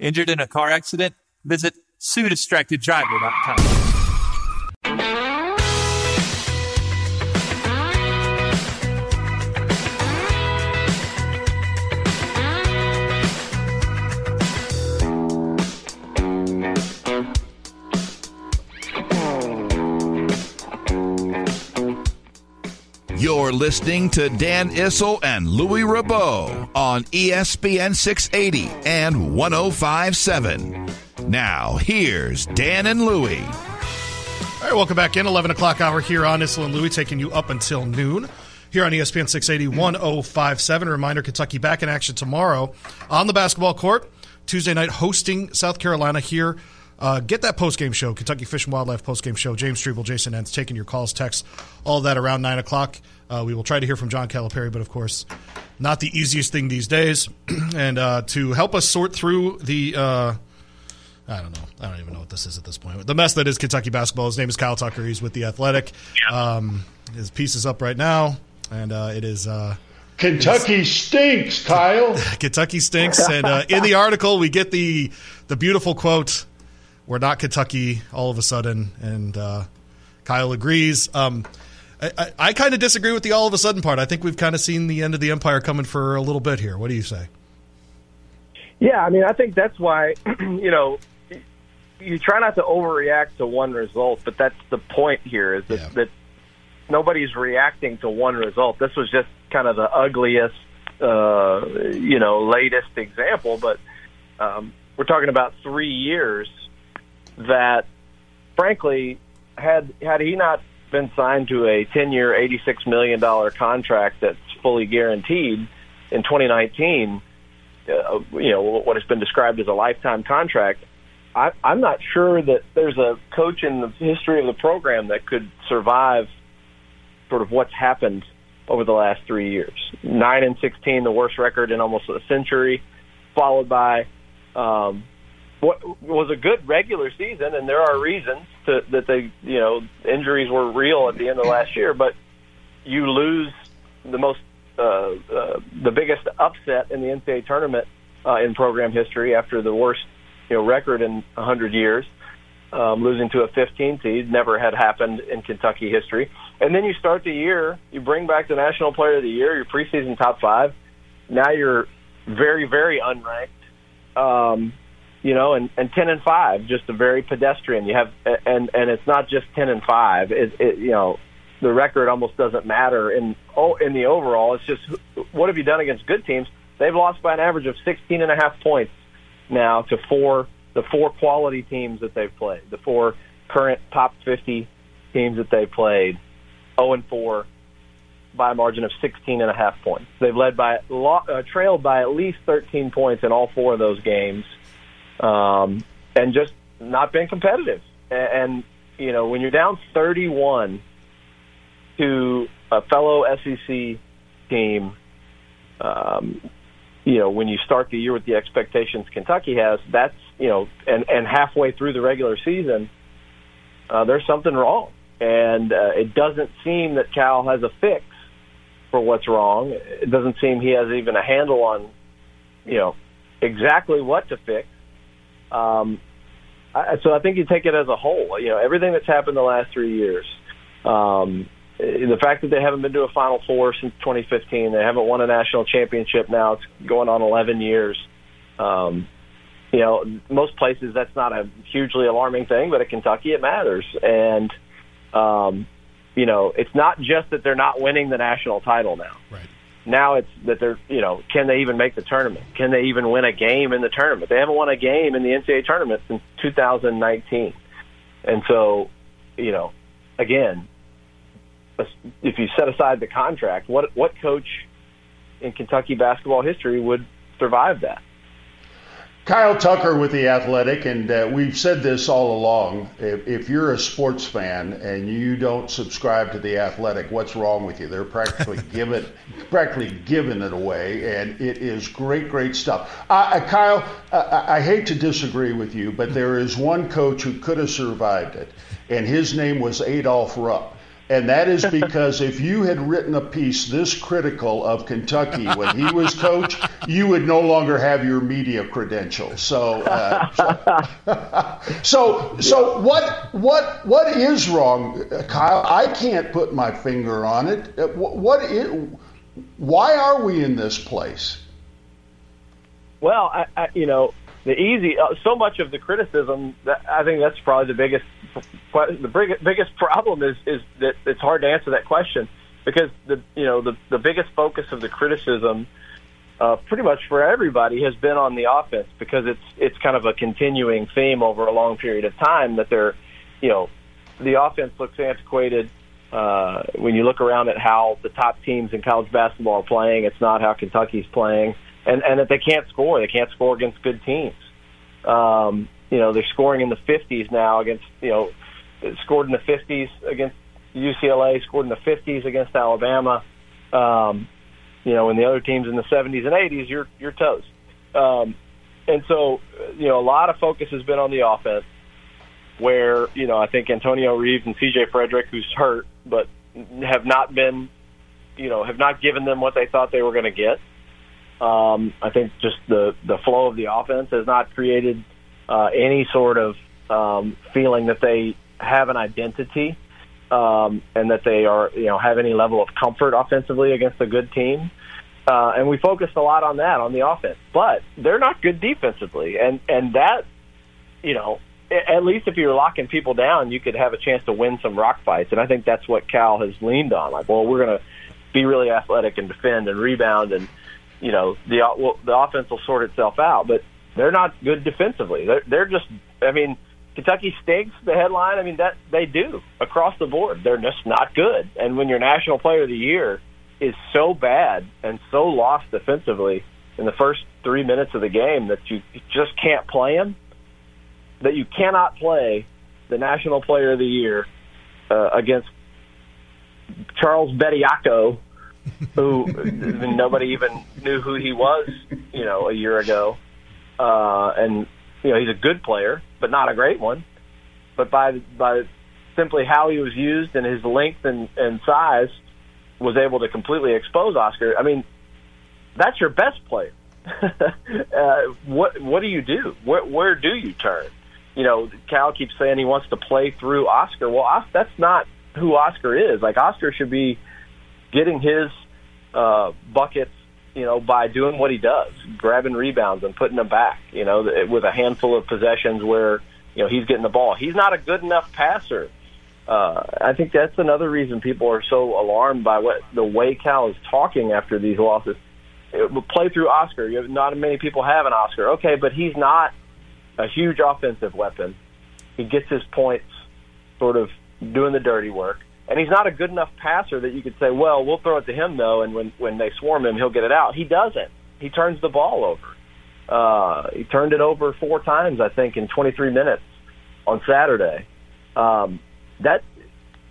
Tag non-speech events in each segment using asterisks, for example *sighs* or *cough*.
Injured in a car accident? Visit SueDistractedDriver.com. You're listening to Dan Issel and Louis Rabot on ESPN 680 and 1057. Now, here's Dan and Louie. All right, welcome back in. 11 o'clock hour here on Issel and Louie, taking you up until noon here on ESPN 680 1057. A reminder Kentucky back in action tomorrow on the basketball court. Tuesday night hosting South Carolina here. Uh, get that post game show, Kentucky Fish and Wildlife post game show. James Strebel, Jason Entz, taking your calls, texts, all that around 9 o'clock. Uh, we will try to hear from John Calipari, but of course, not the easiest thing these days. *clears throat* and uh, to help us sort through the. Uh, I don't know. I don't even know what this is at this point. The mess that is Kentucky basketball. His name is Kyle Tucker. He's with the Athletic. Um, his piece is up right now, and uh, it is. Uh, Kentucky stinks, Kyle. *laughs* Kentucky stinks, and uh, in the article we get the the beautiful quote: "We're not Kentucky." All of a sudden, and uh, Kyle agrees. Um, I, I, I kind of disagree with the all of a sudden part. I think we've kind of seen the end of the empire coming for a little bit here. What do you say? Yeah, I mean, I think that's why *clears throat* you know you try not to overreact to one result, but that's the point here is that, Yeah. that nobody's reacting to one result. This was just kind of the ugliest, uh, you know, latest example, but um, we're talking about three years that, frankly, had had he not been signed to a ten-year, eighty-six million dollar contract that's fully guaranteed in 2019, uh, you know, what has been described as a lifetime contract. I, I'm not sure that there's a coach in the history of the program that could survive sort of what's happened over the last three years. Nine and sixteen, the worst record in almost a century, followed by um, what was a good regular season, and there are reasons to, that they, you know, injuries were real at the end of last year, but you lose the most, uh, uh, the biggest upset in the NCAA tournament uh, in program history after the worst, you know, record in 100 years. Um, losing to a 15 seed never had happened in Kentucky history. And then you start the year, you bring back the National Player of the Year, your preseason top five. Now you're very, very unranked um, you know, and, and ten and five, just a very pedestrian. You have, and and it's not just ten and five. It, it you know, the record almost doesn't matter in oh in the overall. It's just what have you done against good teams? They've lost by an average of sixteen and a half points now to four the four quality teams that they've played, the four current top fifty teams that they've played, zero and four by a margin of 16 and a half points. They've led by uh, trailed by at least 13 points in all four of those games, um, and just not been competitive. And, and you know when you're down 31 to a fellow SEC team, um, you know when you start the year with the expectations Kentucky has, that's you know, and and halfway through the regular season, uh, there's something wrong, and uh, it doesn't seem that Cal has a fix for what's wrong. It doesn't seem he has even a handle on, you know, exactly what to fix. Um, I, so I think you take it as a whole. You know, everything that's happened the last three years. Um, the fact that they haven't been to a Final Four since 2015, they haven't won a national championship now. It's going on 11 years. Um, you know, most places that's not a hugely alarming thing, but at Kentucky it matters. And um, you know, it's not just that they're not winning the national title now. Right. Now it's that they're you know can they even make the tournament? Can they even win a game in the tournament? They haven't won a game in the NCAA tournament since 2019, and so you know again, if you set aside the contract, what what coach in Kentucky basketball history would survive that? Kyle Tucker with the Athletic, and uh, we've said this all along. If, if, you're a sports fan and you don't subscribe to the Athletic, what's wrong with you? They're practically *laughs* giving practically giving it away, and it is great, great stuff. Uh, Kyle, I, I hate to disagree with you, but there is one coach who could have survived it, and his name was Adolph Rupp. And that is because if you had written a piece this critical of Kentucky when he was coach, you would no longer have your media credentials. So, uh, *laughs* so, so what, what, what is wrong, Kyle? I can't put my finger on it. Uh, what is, why are we in this place? Well, I, I, you know, the easy, uh, so much of the criticism. That, I think that's probably the biggest the biggest problem is is that it's hard to answer that question because the you know the the biggest focus of the criticism uh, pretty much for everybody has been on the offense because it's it's kind of a continuing theme over a long period of time that they're you know the offense looks antiquated uh, when you look around at how the top teams in college basketball are playing it's not how Kentucky's playing and and that they can't score they can't score against good teams um, you know, they're scoring in the 50s now against, you know, scored in the 50s against UCLA, scored in the 50s against Alabama. Um, you know, when the other teams in the 70s and 80s, you're you're toast. Um, and so, you know, a lot of focus has been on the offense, where you know I think Antonio Reeves and C.J. Frederick, who's hurt, but have not been, you know, have not given them what they thought they were going to get. Um, I think just the the flow of the offense has not created uh, any sort of um, feeling that they have an identity um, and that they are, you know, have any level of comfort offensively against a good team. Uh, and we focused a lot on that on the offense, but they're not good defensively, and and that, you know, at least if you're locking people down, you could have a chance to win some rock fights. And I think that's what Cal has leaned on. Like, well, we're going to be really athletic and defend and rebound, and you know, the well, the offense will sort itself out. But they're not good defensively. They're, they're just, I mean, Kentucky stinks. The headline, I mean, that they do across the board. They're just not good. And when your National Player of the Year is so bad and so lost defensively in the first three minutes of the game that you just can't play him, that you cannot play the National Player of the Year uh, against Charles Bediako, who *laughs* nobody even knew who he was, you know, a year ago uh, and you know he's a good player, but not a great one. But by by simply how he was used and his length and, and size, was able to completely expose Oscar. I mean, that's your best player. *laughs* uh, what what do you do? Where where do you turn? You know, Cal keeps saying he wants to play through Oscar. Well, that's not who Oscar is. Like Oscar should be getting his uh, buckets you know, by doing what he does, grabbing rebounds and putting them back, you know, with a handful of possessions where, you know, he's getting the ball. He's not a good enough passer. Uh, I think that's another reason people are so alarmed by what the way Cal is talking after these losses. It will play through Oscar. You have, not many people have an Oscar. Okay, but he's not a huge offensive weapon. He gets his points sort of doing the dirty work and he's not a good enough passer that you could say, well, we'll throw it to him though, and when when they swarm him, he'll get it out. He doesn't. He turns the ball over. Uh, he turned it over four times, I think, in 23 minutes on Saturday. Um, that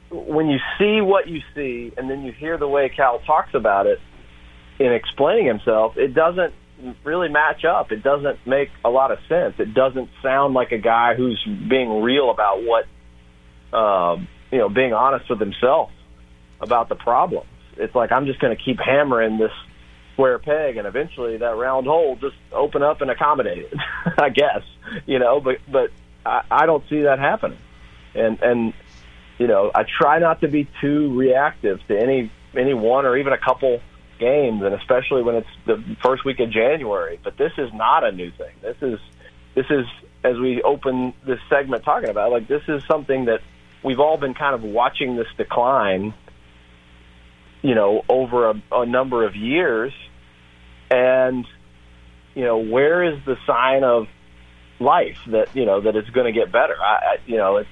when you see what you see, and then you hear the way Cal talks about it in explaining himself, it doesn't really match up. It doesn't make a lot of sense. It doesn't sound like a guy who's being real about what. Um, you know, being honest with himself about the problems. It's like I'm just going to keep hammering this square peg, and eventually that round hole just open up and accommodate it. *laughs* I guess you know, but but I, I don't see that happening, and and you know I try not to be too reactive to any any one or even a couple games, and especially when it's the first week of January. But this is not a new thing. This is this is as we open this segment talking about like this is something that we've all been kind of watching this decline you know, over a, a number of years. And, you know, where is the sign of life that, you know, that it's going to get better? I, I, you know, it's,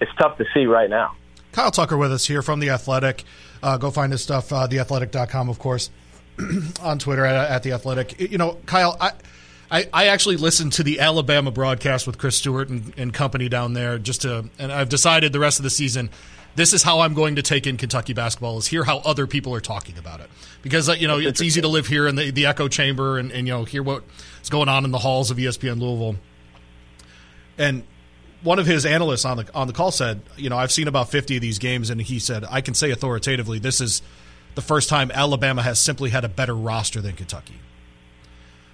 it's tough to see right now. Kyle Tucker with us here from The Athletic. Uh, go find his stuff, uh, theathletic.com, of course, *clears throat* on Twitter at, at The Athletic. You know, Kyle, I, I, I, actually listened to the Alabama broadcast with Chris Stewart and, and company down there just to, and I've decided the rest of the season – this is how I'm going to take in Kentucky basketball is hear how other people are talking about it because uh, you know it's easy to live here in the, the echo chamber and, and you know hear what's going on in the halls of ESPN Louisville. And one of his analysts on the on the call said, you know, I've seen about 50 of these games, and he said I can say authoritatively this is the first time Alabama has simply had a better roster than Kentucky.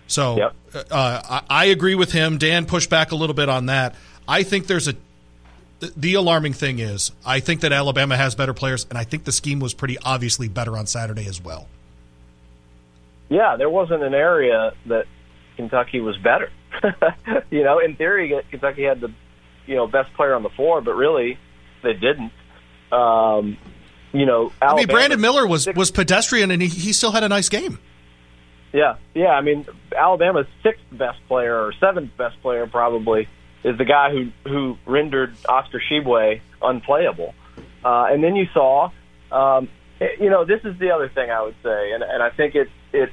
So yep. uh, I, I agree with him. Dan pushed back a little bit on that. I think there's a the alarming thing is, I think that Alabama has better players, and I think the scheme was pretty obviously better on Saturday as well. Yeah, there wasn't an area that Kentucky was better. *laughs* you know, in theory, Kentucky had the you know best player on the floor, but really they didn't. Um, you know, Alabama, I mean, Brandon Miller was was pedestrian, and he, he still had a nice game. Yeah, yeah. I mean, Alabama's sixth best player or seventh best player probably is the guy who who rendered Oscar Tshiebwe unplayable. Uh, and then you saw, um, you know, this is the other thing I would say, and, and I think it it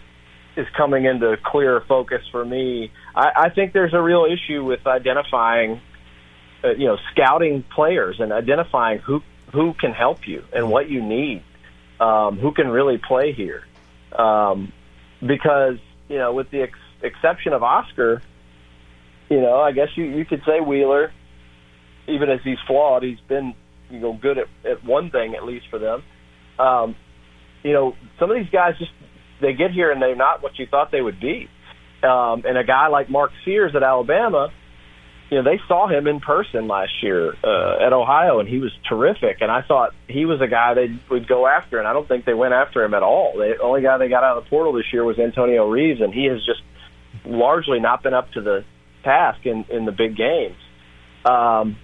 is coming into clearer focus for me. I, I think there's a real issue with identifying, uh, you know, scouting players and identifying who who can help you and what you need, um, who can really play here, um, because you know, with the ex- exception of Oscar you know, I guess you you could say Wheeler, even as he's flawed, he's been you know good at, at one thing at least for them. Um, you know, some of these guys just they get here and they're not what you thought they would be. Um, and a guy like Mark Sears at Alabama, you know, they saw him in person last year uh, at Ohio, and he was terrific. And I thought he was a guy they would go after, and I don't think they went after him at all. The only guy they got out of the portal this year was Antonio Reeves, and he has just largely not been up to the task in in the big games. Um,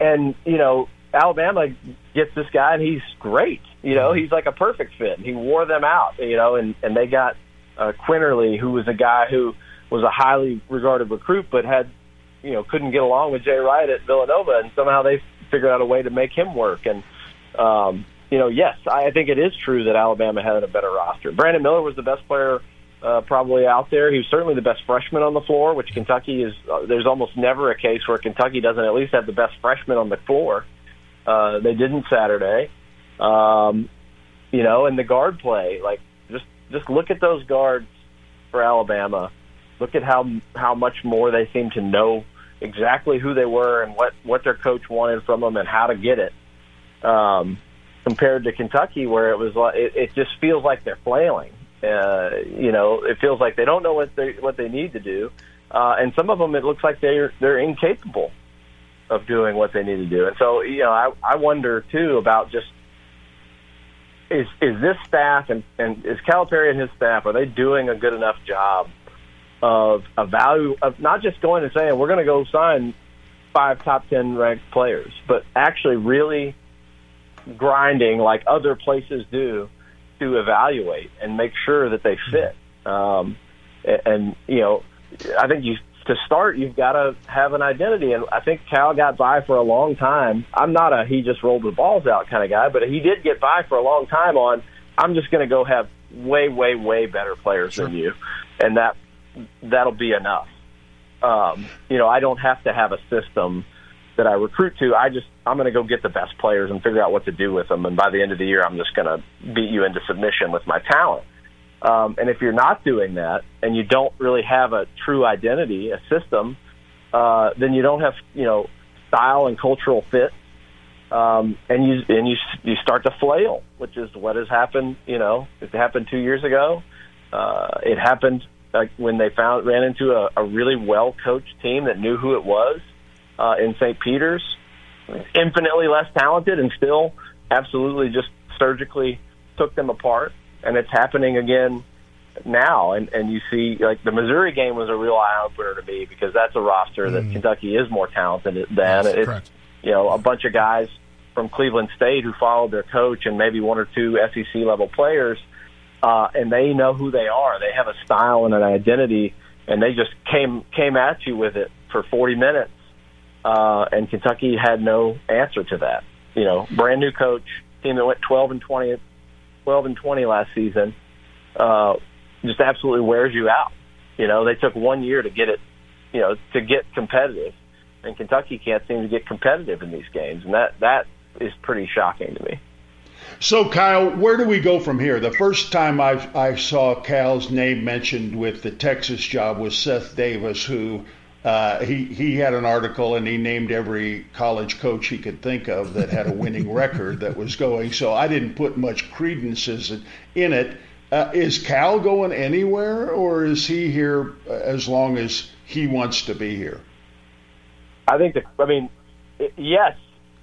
and you know, Alabama gets this guy, and he's great. You know, he's like a perfect fit. He wore them out. You know, and and they got uh, Quinerly, who was a guy who was a highly regarded recruit, but had you know couldn't get along with Jay Wright at Villanova, and somehow they figured out a way to make him work. And um, you know, yes, I think it is true that Alabama had a better roster. Brandon Miller was the best player uh, probably out there. He was certainly the best freshman on the floor, which Kentucky is. Uh, there's almost never a case where Kentucky doesn't at least have the best freshman on the floor. Uh, they didn't Saturday. Um, you know, and the guard play, like just just look at those guards for Alabama. Look at how how much more they seem to know exactly who they were and what what their coach wanted from them and how to get it. Um, compared to Kentucky, where it was like it, it just feels like they're flailing. Uh, you know, it feels like they don't know what they what they need to do, uh, and some of them it looks like they're they're incapable of doing what they need to do. And so, you know, I I wonder too about just is is this staff and and is Calipari and his staff are they doing a good enough job of a value of not just going and saying we're going to go sign five top ten ranked players, but actually really grinding like other places do to evaluate and make sure that they fit. Um, and, you know, I think you to start, you've got to have an identity. And I think Cal got by for a long time. I'm not a he just rolled the balls out kind of guy, but he did get by for a long time on I'm just going to go have way, way, way better players sure. than you, and that that'll be enough. Um, you know, I don't have to have a system that I recruit to. I just I'm going to go get the best players and figure out what to do with them. And by the end of the year, I'm just going to beat you into submission with my talent. Um, and if you're not doing that and you don't really have a true identity, a system, uh, then you don't have you know style and cultural fit. Um, and you and you you start to flail, which is what has happened. You know, it happened two years ago. Uh, it happened uh, when they found ran into a, a really well coached team that knew who it was uh, in St. Peter's, infinitely less talented, and still absolutely just surgically took them apart. And it's happening again now. And and you see, like the Missouri game was a real eye opener to me because that's a roster that mm. Kentucky is more talented than. Yes, it's correct. you know a bunch of guys from Cleveland State who followed their coach and maybe one or two SEC level players, uh, and they know who they are. They have a style and an identity, and they just came came at you with it for 40 minutes. Uh, and Kentucky had no answer to that. You know, brand new coach, team that went 12 and 20, 12 and 20 last season, uh, just absolutely wears you out. You know, they took one year to get it, you know, to get competitive, and Kentucky can't seem to get competitive in these games, and that that is pretty shocking to me. So, Kyle, where do we go from here? The first time I, I saw Cal's name mentioned with the Texas job was Seth Davis, who uh, he he had an article and he named every college coach he could think of that had a winning *laughs* record that was going. So I didn't put much credence in it. Uh, is Cal going anywhere, or is he here as long as he wants to be here? I think that. I mean, yes,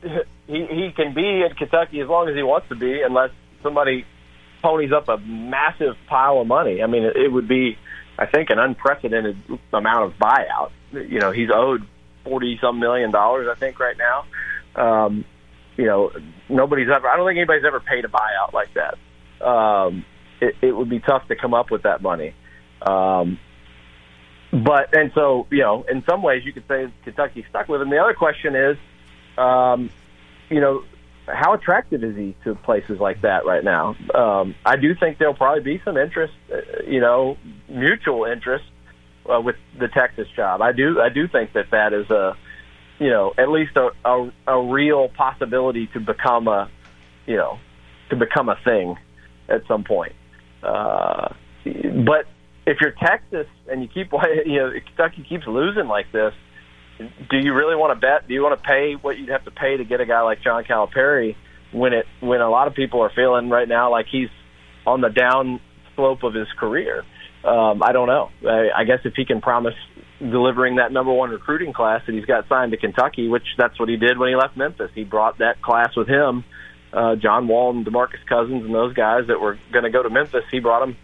*laughs* he he can be in Kentucky as long as he wants to be, unless somebody ponies up a massive pile of money. I mean, it, it would be, I think, an unprecedented amount of buyout. You know, he's owed forty some million dollars, I think, right now. Um, you know, nobody's ever. I don't think anybody's ever paid a buyout like that. Um, it, it would be tough to come up with that money. Um, but and so you know, in some ways, you could say Kentucky stuck with him. The other question is, um, you know, how attractive is he to places like that right now? Um, I do think there'll probably be some interest, uh, you know, mutual interest uh, with the Texas job. I do, I do think that that is a, you know, at least a, a, a real possibility to become a, you know, to become a thing at some point. Uh, but if you're Texas and you keep, *laughs* you know, Kentucky keeps losing like this, do you really want to bet? Do you want to pay what you'd have to pay to get a guy like John Calipari when it when a lot of people are feeling right now like he's on the down slope of his career? Um, I don't know. I, I guess if he can promise delivering that number one recruiting class that he's got signed to Kentucky, which that's what he did when he left Memphis. He brought that class with him uh, John Wall and Demarcus Cousins and those guys that were going to go to Memphis, he brought them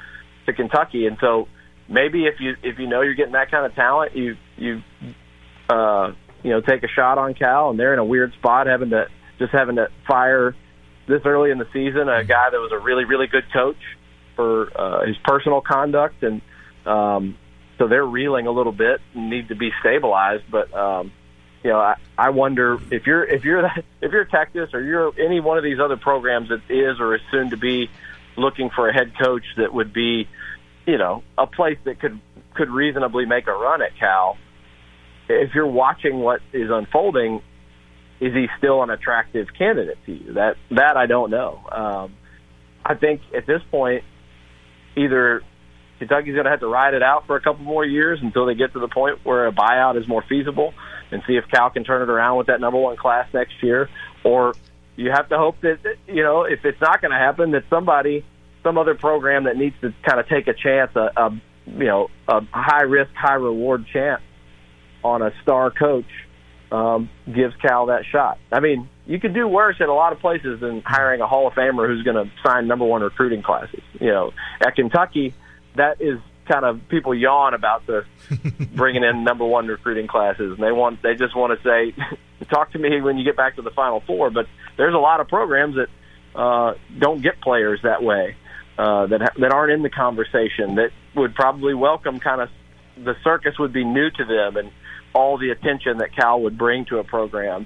to Kentucky. And so maybe if you if you know you're getting that kind of talent, you you uh, you know take a shot on Cal, and they're in a weird spot having to just having to fire this early in the season a guy that was a really really good coach for uh, his personal conduct, and um, so they're reeling a little bit and need to be stabilized, but. Um, you know, I, I wonder if you're if you're if you're Texas or you're any one of these other programs that is or is soon to be looking for a head coach that would be, you know, a place that could could reasonably make a run at Cal. If you're watching what is unfolding, is he still an attractive candidate to you? That that I don't know. Um, I think at this point, either Kentucky's going to have to ride it out for a couple more years until they get to the point where a buyout is more feasible and see if Cal can turn it around with that number one class next year, or you have to hope that you know if it's not going to happen, that somebody, some other program that needs to kind of take a chance, a, a you know a high risk, high reward chance on a star coach um, gives Cal that shot. I mean, you could do worse at a lot of places than hiring a Hall of Famer who's going to sign number one recruiting classes. You know, at Kentucky, that is kind of people yawn about the *laughs* bringing in number one recruiting classes, and they want they just want to say, *laughs* talk to me when you get back to the Final Four. But there's a lot of programs that uh, don't get players that way, uh, that ha- that aren't in the conversation, that would probably welcome kind of the circus would be new to them, and all the attention that Cal would bring to a program.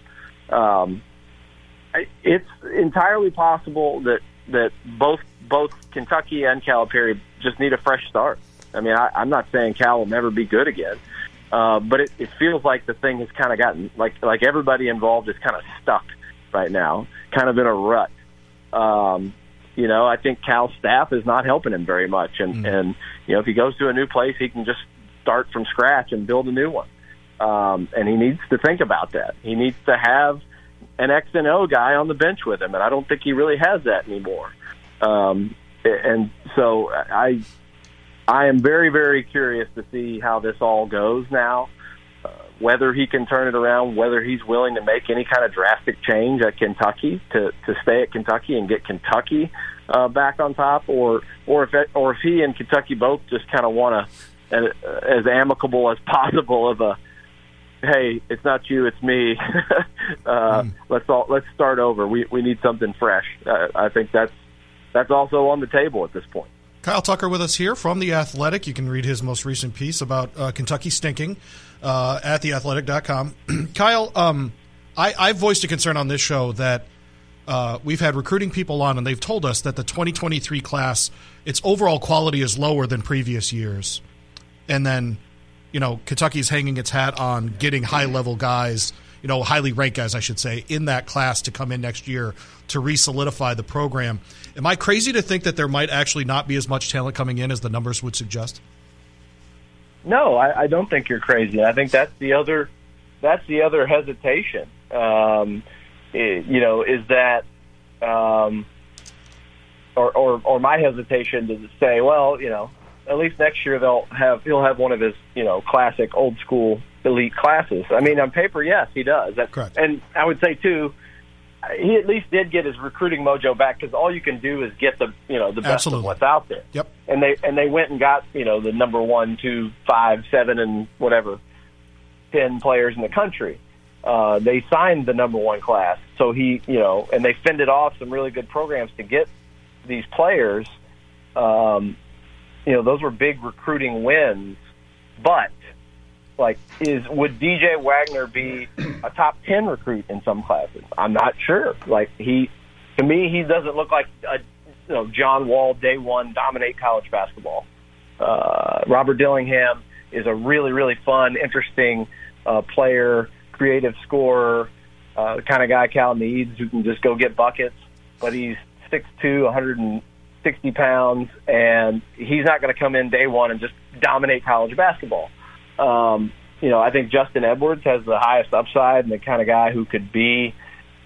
Um, it's entirely possible that that both both Kentucky and Calipari just need a fresh start. I mean, I, I'm not saying Cal will never be good again, uh, but it, it feels like the thing has kind of gotten like like everybody involved is kind of stuck right now, kind of in a rut. Um, you know, I think Cal's staff is not helping him very much, and mm-hmm. and you know, if he goes to a new place, he can just start from scratch and build a new one. Um, and he needs to think about that. He needs to have an X and O guy on the bench with him, and I don't think he really has that anymore. Um, and so I I am very, very curious to see how this all goes now. Uh, whether he can turn it around, whether he's willing to make any kind of drastic change at Kentucky to to stay at Kentucky and get Kentucky uh, back on top, or or if or if he and Kentucky both just kind of want to, uh, as amicable as possible of a hey, it's not you, it's me. *laughs* uh, mm. Let's all let's start over. We we need something fresh. Uh, I think that's that's also on the table at this point. Kyle Tucker with us here from The Athletic. You can read his most recent piece about uh, Kentucky stinking uh, at theathletic.com. *clears throat* Kyle, um, I, I've voiced a concern on this show that uh, we've had recruiting people on, and they've told us that the 2023 class, its overall quality is lower than previous years. And then, you know, Kentucky's hanging its hat on getting high level guys – you know, highly ranked guys, I should say, in that class to come in next year to re-solidify the program. Am I crazy to think that there might actually not be as much talent coming in as the numbers would suggest? No, I, I don't think you're crazy. I think that's the other that's the other hesitation. Um, it, you know, is that um, or, or or my hesitation to say, well, you know, at least next year they'll have he'll have one of his you know classic old school elite classes. I mean, on paper, yes, he does. That, Correct. And I would say too, he at least did get his recruiting mojo back because all you can do is get the you know the best Absolutely. of what's out there. Yep. And they and they went and got you know the number one, two, five, seven, and whatever ten players in the country. Uh, they signed the number one class, so he you know, and they fended off some really good programs to get these players. Um, you know, those were big recruiting wins, but like is would DJ Wagner be a top 10 recruit in some classes? I'm not sure. Like he to me he doesn't look like a you know John Wall day 1 dominate college basketball. Uh, Robert Dillingham is a really really fun, interesting uh, player, creative scorer, uh, the kind of guy Cal needs who can just go get buckets, but he's 6'2", 160 pounds, and he's not going to come in day one and just dominate college basketball. Um, you know, I think Justin Edwards has the highest upside and the kind of guy who could be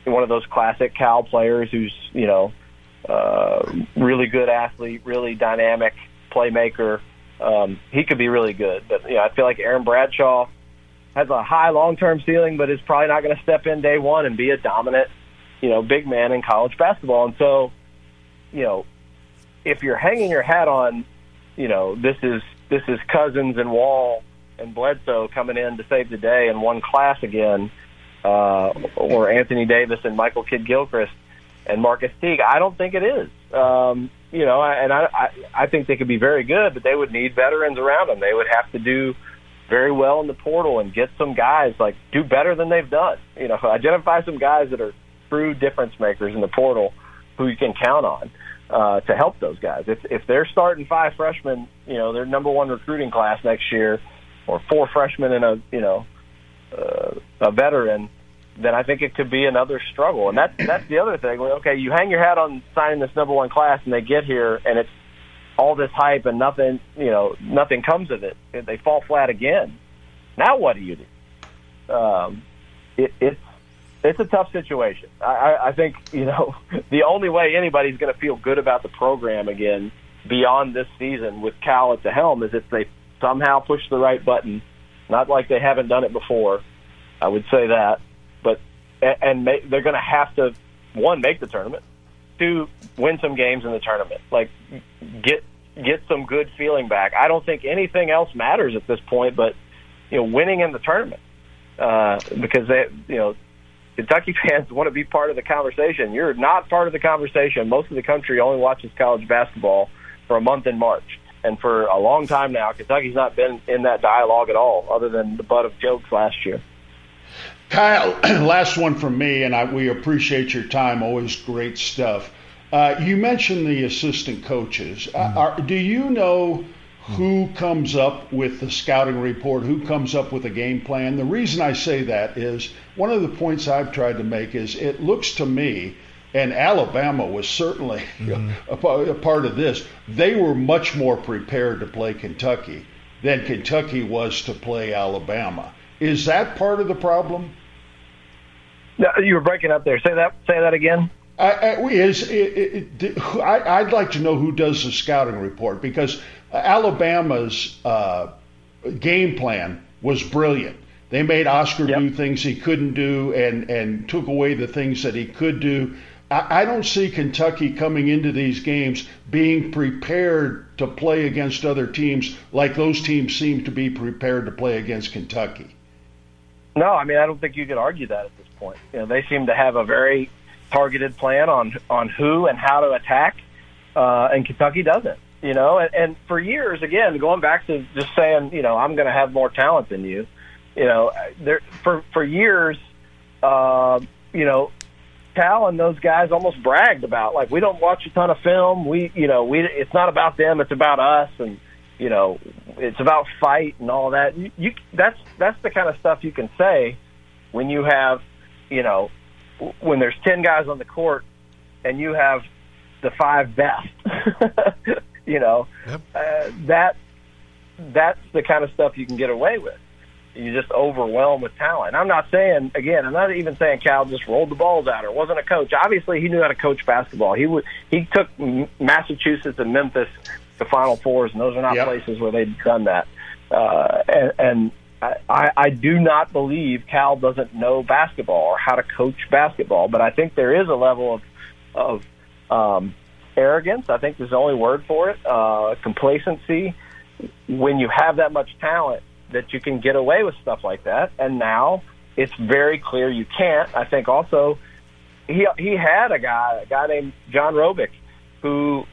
one of those classic Cal players who's, you know, uh, really good athlete, really dynamic playmaker. Um, he could be really good. But, you know, I feel like Aaron Bradshaw has a high long-term ceiling, but is probably not going to step in day one and be a dominant, you know, big man in college basketball. And so, you know, if you're hanging your hat on, you know, this is this is Cousins and Wall and Bledsoe coming in to save the day in one class again, uh, or Anthony Davis and Michael Kidd Gilchrist and Marquis Teague. I don't think it is. Um, you know, and I, I I think they could be very good, but they would need veterans around them. They would have to do very well in the portal and get some guys like do better than they've done. You know, *laughs* identify some guys that are true difference makers in the portal who you can count on uh, to help those guys. If if they're starting five freshmen, you know, their number one recruiting class next year or four freshmen and a you know uh, a veteran, then I think it could be another struggle. And that's that's the other thing. Okay, you hang your hat on signing this number one class, and they get here, and it's all this hype, and nothing you know nothing comes of it. They fall flat again. Now what do you do? Um, it, it's it's a tough situation. I, I think you know *laughs* the only way anybody's going to feel good about the program again beyond this season with Cal at the helm is if they somehow push the right button. Not like they haven't done it before. I would say that, but and make, they're going to have to one make the tournament, two win some games in the tournament. Like get get some good feeling back. I don't think anything else matters at this point, but you know, winning in the tournament uh, because they, you know, Kentucky *laughs* fans want to be part of the conversation. You're not part of the conversation. Most of the country only watches college basketball for a month in March. And for a long time now, Kentucky's not been in that dialogue at all, other than the butt of jokes last year. Kyle, *clears throat* last one from me, and I, we appreciate your time. Always great stuff. Uh, you mentioned the assistant coaches. Mm-hmm. Uh, are, do you know who comes up with the scouting report? Who comes up with a game plan? The reason I say that is one of the points I've tried to make is it looks to me and Alabama was certainly *laughs* mm-hmm. a, a, part of this. They were much more prepared to play Kentucky than Kentucky was to play Alabama. Is that part of the problem? No, you were breaking up there. Say that. Say that again. I, I, is it, it, I, would like to know who does the scouting report because Alabama's uh, game plan was brilliant. They made Oscar yep. do things he couldn't do and, and took away the things that he could do. I don't see Kentucky coming into these games being prepared to play against other teams like those teams seem to be prepared to play against Kentucky. No, I mean I don't think you could argue that at this point. You know, they seem to have a very targeted plan on on who and how to attack, uh, and Kentucky doesn't. You know, and, and for years, again, going back to just saying, you know, I'm going to have more talent than you. You know, there for for years, uh, you know, Cal and those guys almost bragged about like we don't watch a ton of film. We, you know, we it's not about them, it's about us, and you know, it's about fight and all that. You, you that's that's the kind of stuff you can say when you have, you know, when there's ten guys on the court and you have the five best. *laughs* you know, yep. uh, that that's the kind of stuff you can get away with. You just overwhelm with talent. I'm not saying again. I'm not even saying Cal just rolled the balls out or wasn't a coach. Obviously, he knew how to coach basketball. He would he took Massachusetts and Memphis to Final Fours, and those are not yep. places where they'd done that. Uh, and, and I, I do not believe Cal doesn't know basketball or how to coach basketball, but I think there is a level of of um, arrogance. I think is the only word for it. Uh, complacency. When you have that much talent, that you can get away with stuff like that, and now it's very clear you can't. I think also he he had a guy, a guy named John Robic, who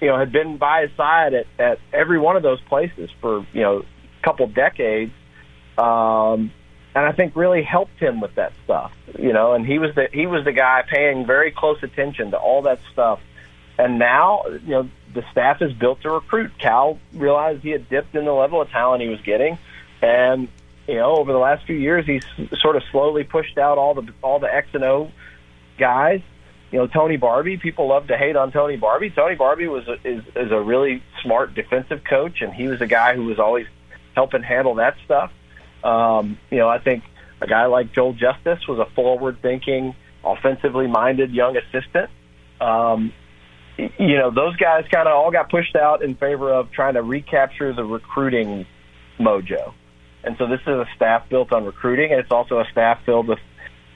you know had been by his side at at every one of those places for you know a couple decades. Um, and I think really helped him with that stuff, you know. And he was the he was the guy paying very close attention to all that stuff. And now, you know, the staff is built to recruit. Cal realized he had dipped in the level of talent he was getting, and you know, over the last few years, he's sort of slowly pushed out all the all the X and O guys. You know, Tony Barbee. People love to hate on Tony Barbee. Tony Barbee was a, is is a really smart defensive coach, and he was a guy who was always helping handle that stuff. Um, you know, I think a guy like Joel Justice was a forward-thinking, offensively minded young assistant. Um, you know, those guys kind of all got pushed out in favor of trying to recapture the recruiting mojo. And so this is a staff built on recruiting, and it's also a staff filled with,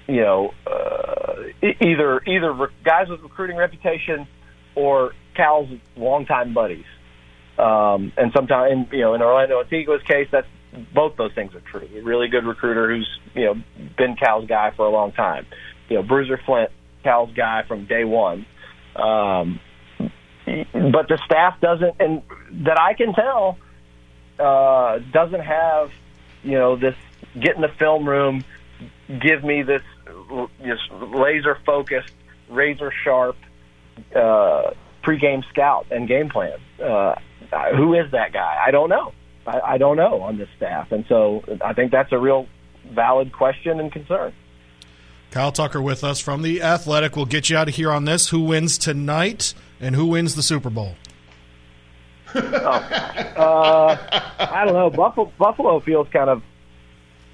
you know, uh, either either guys with recruiting reputation or Cal's longtime buddies. Um, and sometimes, you know, in Orlando Antigua's case, that's both those things are true. A really good recruiter who's you know been Cal's guy for a long time. You know, Bruiser Flint, Cal's guy from day one. Um, but the staff doesn't, and that I can tell, uh, doesn't have, you know, this get in the film room, give me this, this laser focused, razor sharp uh, pregame scout and game plan. Uh, who is that guy? I don't know. I, I don't know on this staff, and so I think that's a real valid question and concern. Kyle Tucker with us from the Athletic. We'll get you out of here on this. Who wins tonight? And who wins the Super Bowl? oh, uh, I don't know. Buffalo, Buffalo feels kind of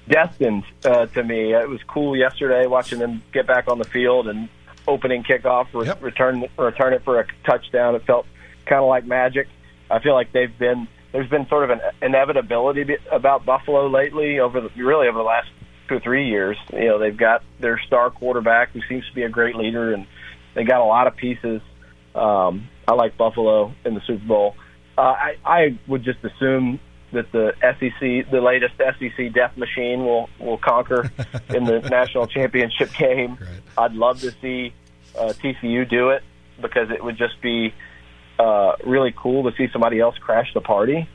destined uh, to me. It was cool yesterday watching them get back on the field and opening kickoff, re- yep. return return it for a touchdown. It felt kind of like magic. I feel like they've been there's been sort of an inevitability about Buffalo lately over the, really over the last two or three years. You know, they've got their star quarterback who seems to be a great leader, and they got a lot of pieces um, I like Buffalo in the Super Bowl. Uh, I, I would just assume that the SEC, the latest SEC death machine, will will conquer in the *laughs* national championship game. Right. I'd love to see uh, TCU do it because it would just be uh, really cool to see somebody else crash the party.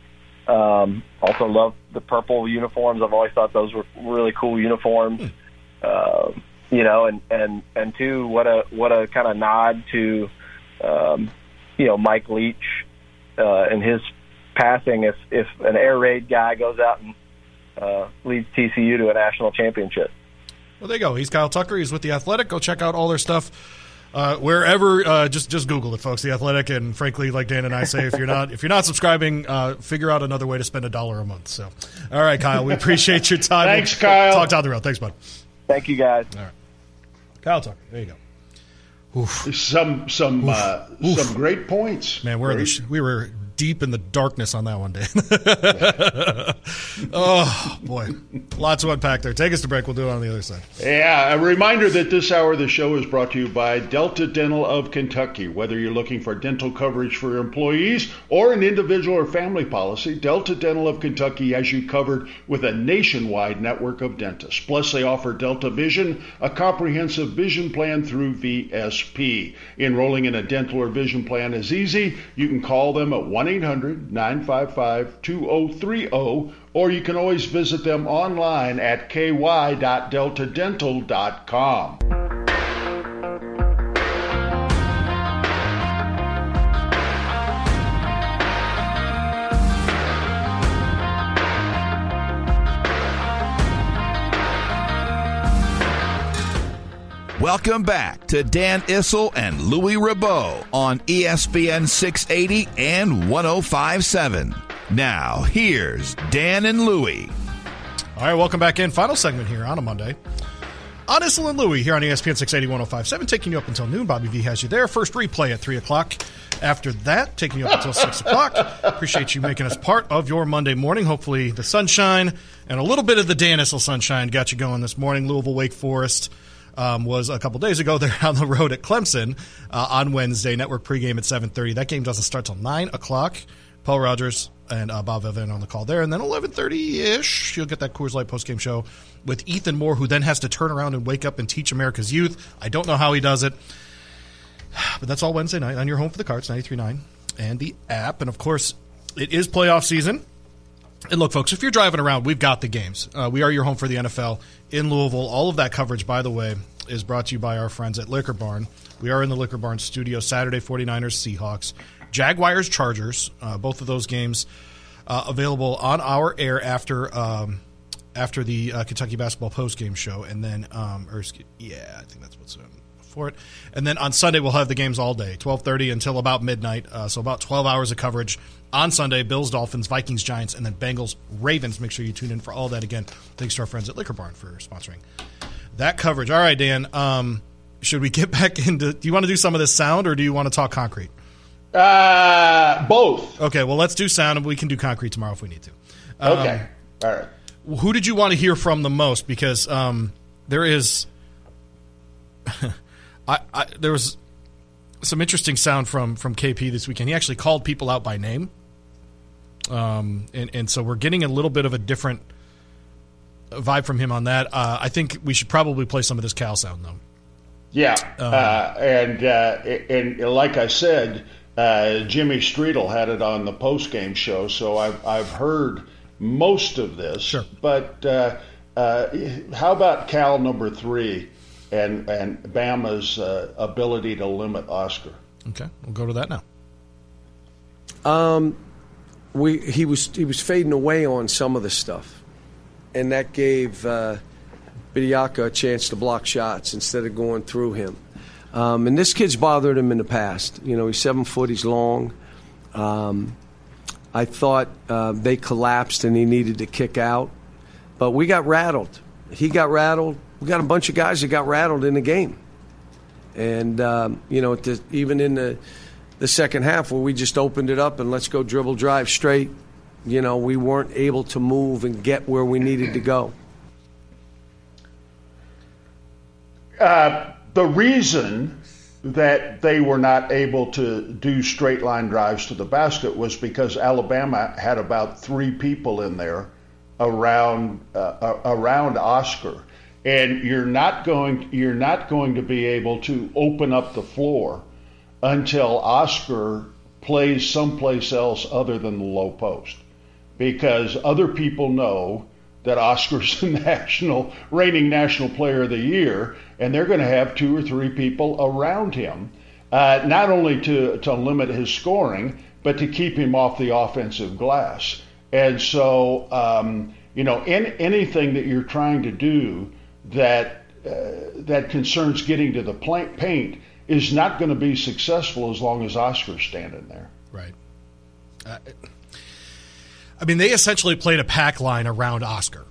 Um, also, love the purple uniforms. I've always thought those were really cool uniforms. Uh, you know, and and and two, what a what a kind of nod to um, you know, Mike Leach uh, and his passing if if an air raid guy goes out and uh, leads TCU to a national championship. Well, there you go. He's Kyle Tucker. He's with the Athletic. Go check out all their stuff. Uh, wherever, uh, just just Google it, folks. The Athletic, and frankly, like Dan and I say, if you're not if you're not subscribing, uh, figure out another way to spend a dollar a month. So, all right, Kyle, we appreciate your time. Thanks, Kyle. Talk down the road. Thanks, bud. Thank you, guys. All right, Kyle talk. There you go. Oof. Some some uh, Oof. some great points. Man, where are great. The, we were deep in the darkness on that one, Dan. *laughs* oh boy, lots to unpack there. Take us to break. We'll do it on the other side. Yeah, a reminder that this hour of the show is brought to you by Delta Dental of Kentucky. Whether you're looking for dental coverage for your employees or an individual or family policy, Delta Dental of Kentucky has you covered with a nationwide network of dentists. Plus, they offer Delta Vision, a comprehensive vision plan through VSP. Enrolling in a dental or vision plan is easy. You can call them at 1 800 955 2030, or you can always visit them online at ky.deltadental.com. Welcome back to Dan Issel and Louis Rabeau on ESPN 680 and 1057. Now, here's Dan and Louie. All right, welcome back in. Final segment here on a Monday. On Issel and Louie here on ESPN 680 1057, taking you up until noon. Bobby V has you there. First replay at 3 o'clock. After that, taking you up until 6 o'clock. Appreciate you making us part of your Monday morning. Hopefully, the sunshine and a little bit of the Dan Issel sunshine got you going this morning. Louisville, Wake Forest. Um, was a couple days ago. *laughs* They're on the road at Clemson uh, on Wednesday. Network pregame at 7:30. That game doesn't start till nine o'clock. Paul Rogers and uh, Bob Evan on the call there, and then 11:30 ish, you'll get that Coors Light postgame show with Ethan Moore, who then has to turn around and wake up and teach America's youth. I don't know how he does it, *sighs* but that's all Wednesday night on your home for the Cards 93.9 and the app, and of course, it is playoff season. And look, folks, if you're driving around, we've got the games. Uh, we are your home for the NFL in Louisville. All of that coverage, by the way, is brought to you by our friends at Liquor Barn. We are in the Liquor Barn studio Saturday, 49ers, Seahawks, Jaguars, Chargers. Uh, both of those games uh, available on our air after um, after the uh, Kentucky basketball post game show, and then um, or yeah, I think that's what's for it. And then on Sunday we'll have the games all day, 12:30 until about midnight. Uh, so about 12 hours of coverage on Sunday. Bills, Dolphins, Vikings, Giants, and then Bengals, Ravens. Make sure you tune in for all that. Again, thanks to our friends at Liquor Barn for sponsoring that coverage. All right, Dan. Um, should we get *laughs* back into? Do you want to do some of this sound, or do you want to talk concrete? Uh, both. Okay. Well, let's do sound, and we can do concrete tomorrow if we need to. Um, okay. All right. Who did you want to hear from the most? Because um, there is. *laughs* I, I, there was some interesting sound from from KP this weekend. He actually called people out by name, um, and and so we're getting a little bit of a different vibe from him on that. Uh, I think we should probably play some of this Cal sound though. Yeah, uh, and uh, and like I said, uh, Jimmy Streetel had it on the post game show, so I've I've heard most of this. Sure. But uh, uh, how about Cal number three? and and Bama's uh, ability to limit Oscar. Okay, we'll go to that now. Um, we he was he was fading away on some of the stuff, and that gave uh, Bediako a chance to block shots instead of going through him. Um, and this kid's bothered him in the past. You know, he's seven foot, he's long. Um, I thought uh, they collapsed and he needed to kick out, but we got rattled. He got rattled we got a bunch of guys that got rattled in the game. And, um, you know, the, even in the, the second half where we just opened it up and let's go dribble drive straight, you know, we weren't able to move and get where we needed to go. Uh, the reason that they were not able to do straight line drives to the basket was because Alabama had about three people in there around uh, around Oscar and you're not going you're not going to be able to open up the floor until Oscar plays someplace else other than the low post. Because other people know that Oscar's *laughs* the national reigning national player of the year and they're going to have two or three people around him uh, not only to, to limit his scoring but to keep him off the offensive glass. And so um, you know in, anything that you're trying to do that uh, that concerns getting to the paint is not going to be successful as long as Oscar's standing there. Right. Uh, I mean, they essentially played a pack line around Oscar,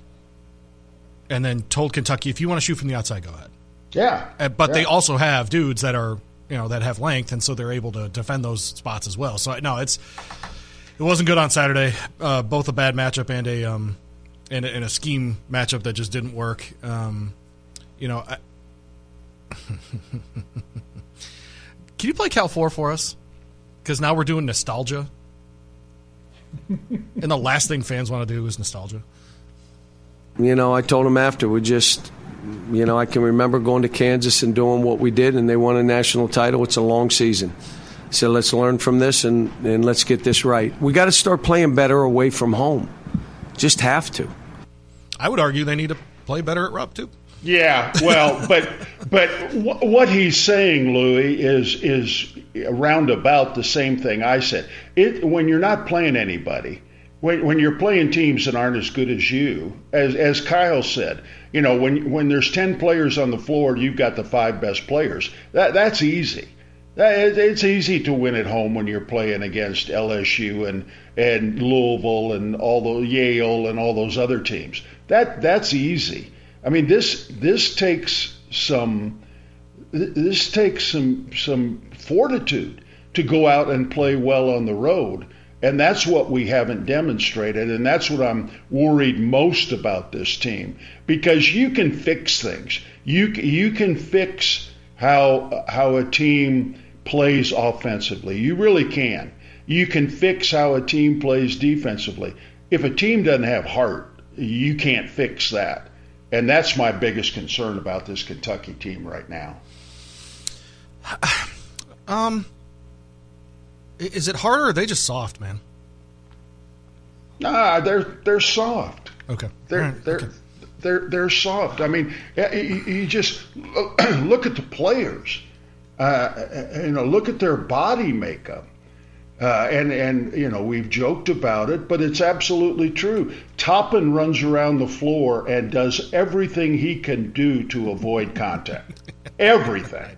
and then told Kentucky, if you want to shoot from the outside, go ahead. Yeah. Uh, but yeah. they also have dudes that are you know that have length, and so they're able to defend those spots as well. So no, it's It wasn't good on Saturday. Uh, both a bad matchup and a um, and a, and a scheme matchup that just didn't work. Um, you know, I, *laughs* can you play Cal four for us? Because now we're doing nostalgia, *laughs* and the last thing fans want to do is nostalgia. You know, I told him after we just, you know, I can remember going to Kansas and doing what we did, and they won a national title. It's a long season. So let's learn from this and, and let's get this right. We got to start playing better away from home. Just have to. I would argue they need to play better at Rupp too. Yeah, well, *laughs* but but what he's saying, Louis, is is around about the same thing I said. It when you're not playing anybody, when when you're playing teams that aren't as good as you, as as Kyle said, you know, when when there's ten players on the floor, you've got the five best players. That that's easy. It's easy to win at home when you're playing against LSU and and Louisville and all the Yale and all those other teams. That that's easy. I mean this this takes some this takes some some fortitude to go out and play well on the road. And that's what we haven't demonstrated. And that's what I'm worried most about this team because you can fix things. You, you can fix how, how a team plays offensively. You really can. You can fix how a team plays defensively. If a team doesn't have heart, you can't fix that. And that's my biggest concern about this Kentucky team right now. *sighs* Um, is it harder? or are they just soft, man? Nah, they're they're soft. Okay, they're right. they're, okay. they're they're soft. I mean, you, you just *clears throat* look at the players. Uh, you know, look at their body makeup. Uh, and and you know we've joked about it, but it's absolutely true. Toppin runs around the floor and does everything he can do to avoid contact. *laughs* everything.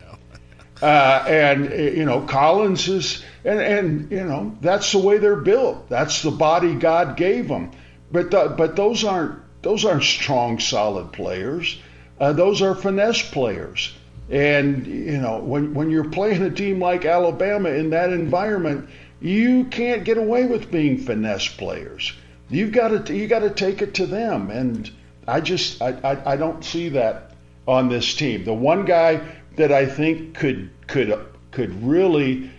Uh, and you know Collins is and and you know that's the way they're built. That's the body God gave them. But the, but those aren't those aren't strong, solid players. Uh, those are finesse players. And you know, when when you're playing a team like Alabama in that environment, you can't get away with being finesse players. You've got to you got to take it to them. And I just I, I, I don't see that on this team. The one guy that I think could could could really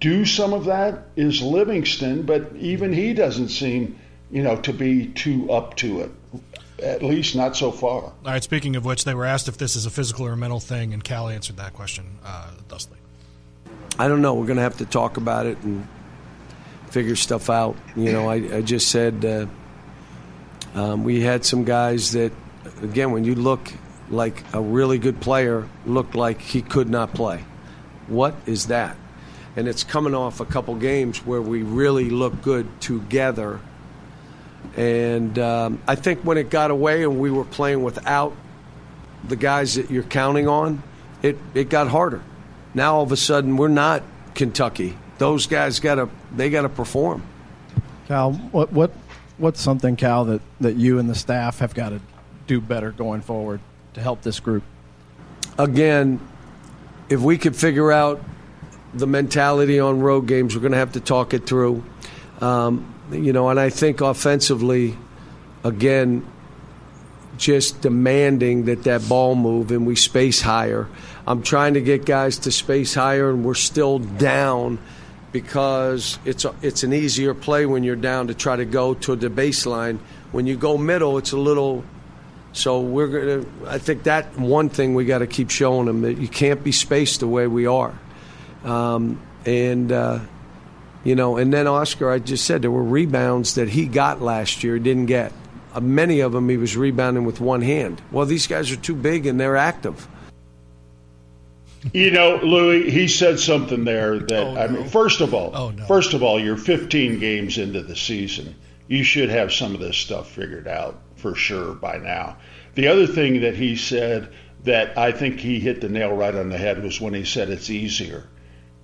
do some of that is Livingston, but even he doesn't seem, you know, to be too up to it at least not so far. All right. Speaking of which, they were asked if this is a physical or a mental thing, and Cal answered that question uh, thusly. I don't know. We're going to have to talk about it and figure stuff out. You know, I, I just said uh, um, we had some guys that, again, when you look like a really good player, looked like he could not play. What is that? And it's coming off a couple games where we really look good together and um, I think when it got away and we were playing without the guys that you're counting on, it, it got harder. Now all of a sudden we're not Kentucky. Those guys got to they got to perform. Cal, what what what's something Cal that, that you and the staff have got to do better going forward to help this group? Again, if we could figure out the mentality on road games, we're going to have to talk it through. Um, you know, and I think offensively, again, just demanding that that ball move and we space higher. I'm trying to get guys to space higher, and we're still down because it's a, it's an easier play when you're down to try to go to the baseline. When you go middle, it's a little. So we're gonna. I think that one thing we got to keep showing them that you can't be spaced the way we are, um, and. Uh, you know, and then Oscar, I just said there were rebounds that he got last year, didn't get. Uh, many of them he was rebounding with one hand. Well, these guys are too big and they're active. You know, Louis, he said something there that Oh, no. I mean, first of all, Oh, no. first of all, you're 15 games into the season. You should have some of this stuff figured out for sure by now. The other thing that he said that I think he hit the nail right on the head was when he said it's easier.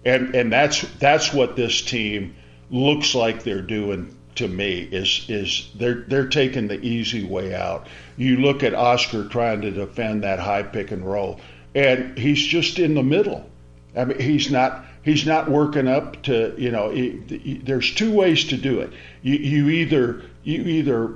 And and that's that's what this team looks like they're doing to me is is they're they're taking the easy way out. You look at Oscar trying to defend that high pick and roll, and he's just in the middle. I mean, he's not he's not working up to you know. It, there's two ways to do it. You, you either you either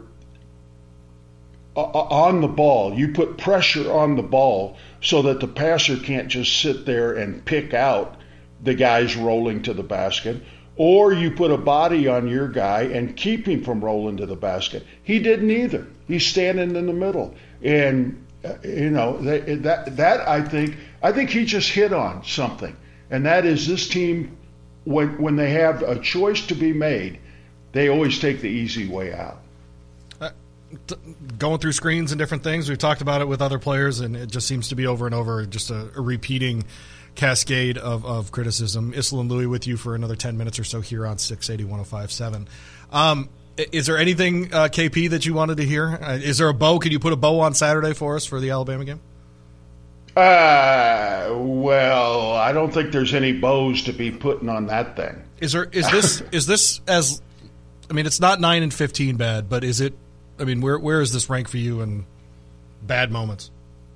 on the ball, you put pressure on the ball so that the passer can't just sit there and pick out the guys rolling to the basket, or you put a body on your guy and keep him from rolling to the basket. He didn't either. He's standing in the middle, and uh, you know that that I think I think he just hit on something, and that is this team when when they have a choice to be made, they always take the easy way out going through screens and different things. We've talked about it with other players, and it just seems to be over and over, just a, a repeating cascade of, of criticism. Issel and Louie with you for another 10 minutes or so here on 680 1057. Um, is there anything, uh, KP, that you wanted to hear? Uh, is there a bow? Can you put a bow on Saturday for us for the Alabama game? Uh, well, I don't think there's any bows to be putting on that thing. Is there? Is this? *laughs* is this as? I mean, it's not nine and fifteen bad, but is it I mean, where where is this rank for you in bad moments?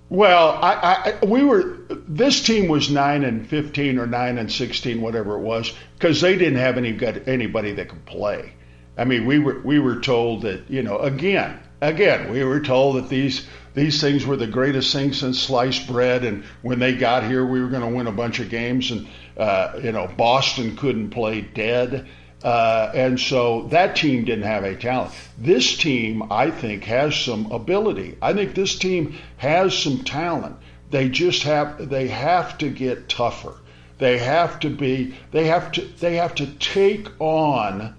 Well, I, I, we were this team was nine and fifteen or nine and sixteen, whatever it was, because they didn't have any anybody that could play. I mean, we were we were told that you know again again we were told that these these things were the greatest things since sliced bread, and when they got here, we were going to win a bunch of games, and uh, you know Boston couldn't play dead. Uh, and so that team didn't have a talent. This team, I think, has some ability. I think this team has some talent. They just have they have to get tougher. They have to be they have to they have to take on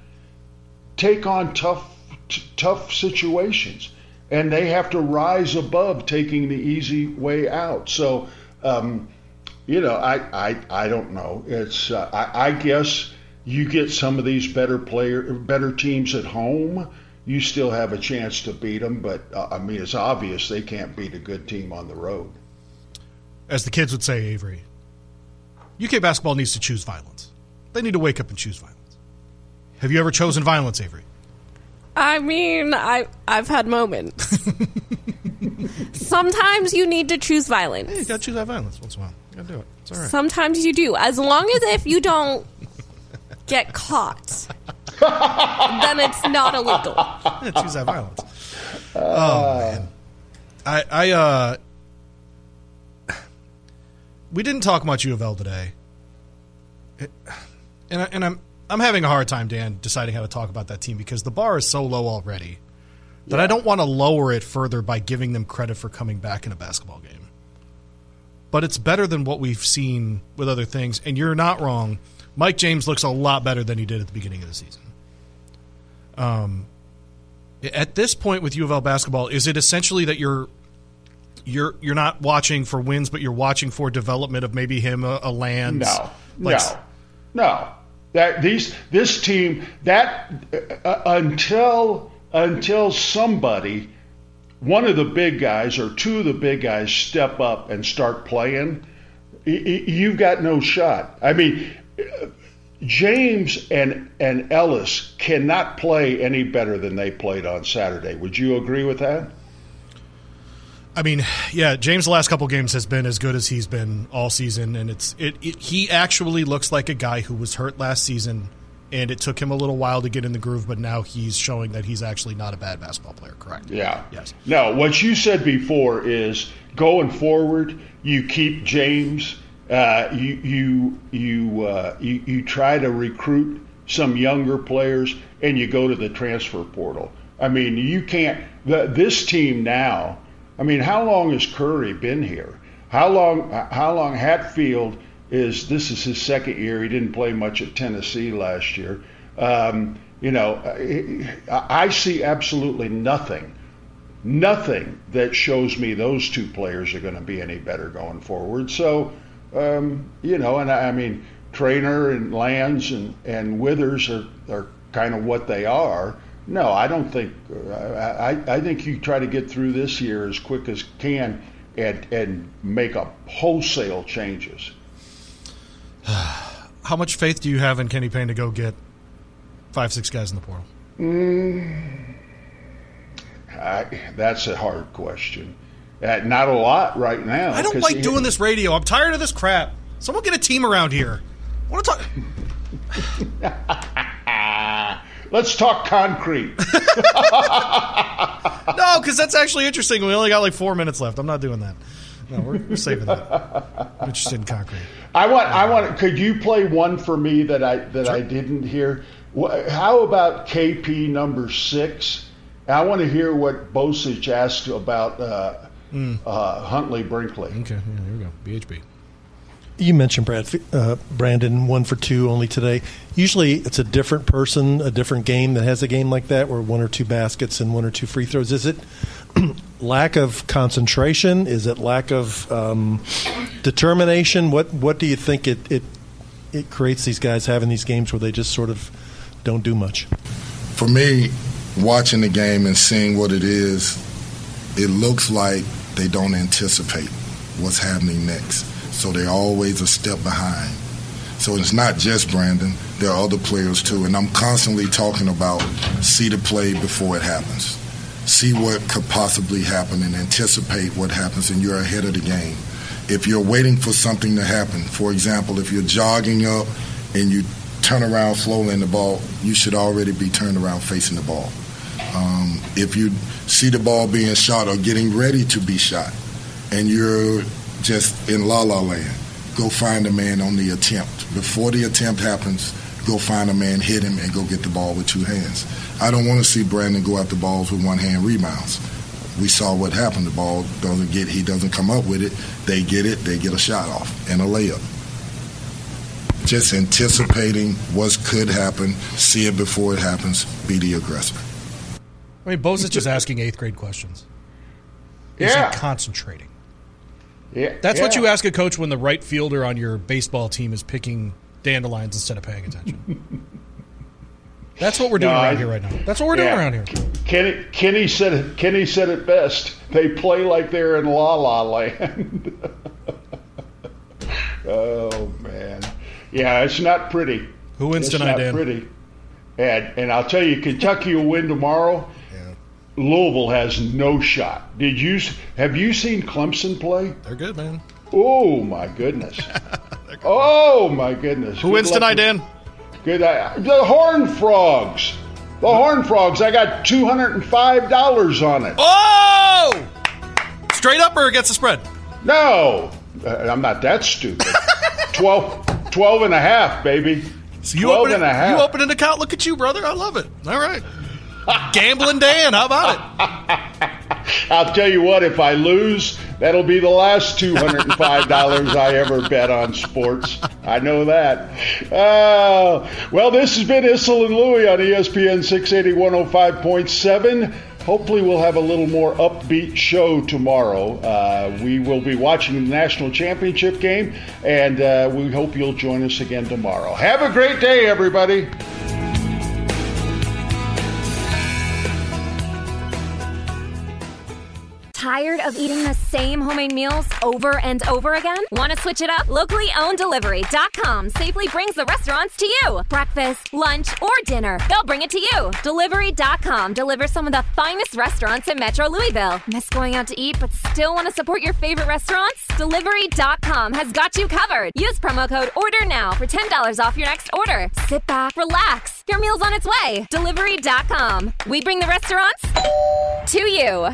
take on tough t- tough situations, and they have to rise above taking the easy way out. So, um, you know, I I I don't know. It's uh, I, I guess you get some of these better player, better teams at home, you still have a chance to beat them. But uh, I mean, it's obvious they can't beat a good team on the road. As the kids would say, Avery, UK basketball needs to choose violence. They need to wake up and choose violence. Have you ever chosen violence, Avery? I mean, I I've had moments. *laughs* Sometimes you need to choose violence. You gotta choose that violence once in a while. You gotta do it. It's all right. Sometimes you do, as long as if you don't get caught, then it's not illegal. Yeah, choose that violence. Oh man, I I uh, we didn't talk much U of L today, it, and I, and I'm I'm having a hard time, Dan, deciding how to talk about that team because the bar is so low already that yeah. I don't want to lower it further by giving them credit for coming back in a basketball game. But it's better than what we've seen with other things, and you're not wrong Mike James looks a lot better than he did at the beginning of the season. Um, at this point with U of L basketball, is it essentially that you're you're you're not watching for wins, but you're watching for development of maybe him a, a land? No, like, no, no. That these this team that uh, until until somebody, one of the big guys or two of the big guys step up and start playing, you've got no shot. I mean, James and and Ellis cannot play any better than they played on Saturday. Would you agree with that? I mean, yeah, James the last couple games has been as good as he's been all season, and it's it, it, He actually looks like a guy who was hurt last season, and it took him a little while to get in the groove, but now he's showing that he's actually not a bad basketball player. Correct? Yeah. Yes. Now, what you said before is going forward, you keep James uh, you you you, uh, you you try to recruit some younger players, and you go to the transfer portal. I mean, you can't. The, this team now. I mean, how long has Curry been here? How long? How long Hatfield is? This is his second year. He didn't play much at Tennessee last year. Um, you know, I see absolutely nothing, nothing that shows me those two players are going to be any better going forward. So um, you know, and I, I mean, Traynor and Lands and, and Withers are, are kind of what they are. No, I don't think. Uh, I, I think you try to get through this year as quick as can and and make a wholesale changes. *sighs* How much faith do you have in Kenny Payne to go get five, six guys in the portal? Mm, I, that's a hard question. Uh, not a lot right now. I don't like doing this radio. I'm tired of this crap. Someone get a team around here. I want to talk. *laughs* *laughs* Let's talk concrete. *laughs* no, because that's actually interesting. We only got like four minutes left. I'm not doing that. No, we're, we're saving that. I'm interested in concrete. I want. I want. Could you play one for me that I that sure. I didn't hear? How about KP number six? I want to hear what Bozich asked about uh, mm. uh, Huntley Brinkley. Okay, yeah, here we go. BHB. You mentioned Brad, uh, Brandon one for two only today. Usually, it's a different person, a different game that has a game like that, where one or two baskets and one or two free throws. Is it *clears throat* lack of concentration? Is it lack of um, determination? What What do you think it, it it creates these guys having these games where they just sort of don't do much? For me, watching the game and seeing what it is, it looks like they don't anticipate what's happening next. So they're always a step behind. So it's not just Brandon, there are other players too. And I'm constantly talking about see the play before it happens. See what could possibly happen and anticipate what happens, and you're ahead of the game. If you're waiting for something to happen, for example, if you're jogging up and you turn around slowly in the ball, you should already be turned around facing the ball. Um, if you see the ball being shot or getting ready to be shot, and you're just in la la land, go find a man on the attempt. Before the attempt happens, go find a man, hit him, and go get the ball with two hands. I don't want to see Brandon go after balls with one hand rebounds. We saw what happened. The ball doesn't get, he doesn't come up with it. They get it, they get a shot off and a layup just anticipating what could happen, see it before it happens, be the aggressor. I mean, Bozich is asking eighth grade questions. He's yeah. concentrating. Yeah. That's yeah. what you ask a coach when the right fielder on your baseball team is picking dandelions instead of paying attention. *laughs* That's what we're doing no, around I, here right now. That's what we're yeah. doing around here. Kenny, Kenny said it. Kenny said it best. They play like they're in La La Land. *laughs* oh man, yeah, it's not pretty. Who wins it's tonight, not Dan? Pretty. And and I'll tell you, Kentucky will win tomorrow. Louisville has no shot. Did you have you seen Clemson play? They're good, man. Oh my goodness. *laughs* oh my goodness. Who good wins tonight, Dan? Good. Uh, the Horn Frogs. The Horn Frogs. I got two hundred and five dollars on it. Oh! Straight up or against the spread? No, uh, I'm not that stupid. *laughs* 12, 12 and a half, baby. So you open, and a half. you open an account. Look at you, brother. I love it. All right. Gambling Dan, how about it? *laughs* I'll tell you what, if I lose, that'll be the last $205 I ever bet on sports. I know that. Uh, well, this has been Issel and Louie on ESPN 680 105.7. Hopefully, we'll have a little more upbeat show tomorrow. Uh, we will be watching the national championship game, and uh, we hope you'll join us again tomorrow. Have a great day, everybody. Tired of eating the same homemade meals over and over again? Want to switch it up? Locally owned delivery.com safely brings the restaurants to you. Breakfast, lunch, or dinner, they'll bring it to you. Delivery.com delivers some of the finest restaurants in Metro Louisville. Miss going out to eat but still want to support your favorite restaurants? Delivery.com has got you covered. Use promo code ORDER now for $10 off your next order. Sit back, relax. Your meal's on its way. Delivery.com. We bring the restaurants to you.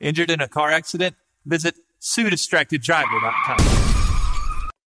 Injured in a car accident? Visit SueDistractedDriver.com.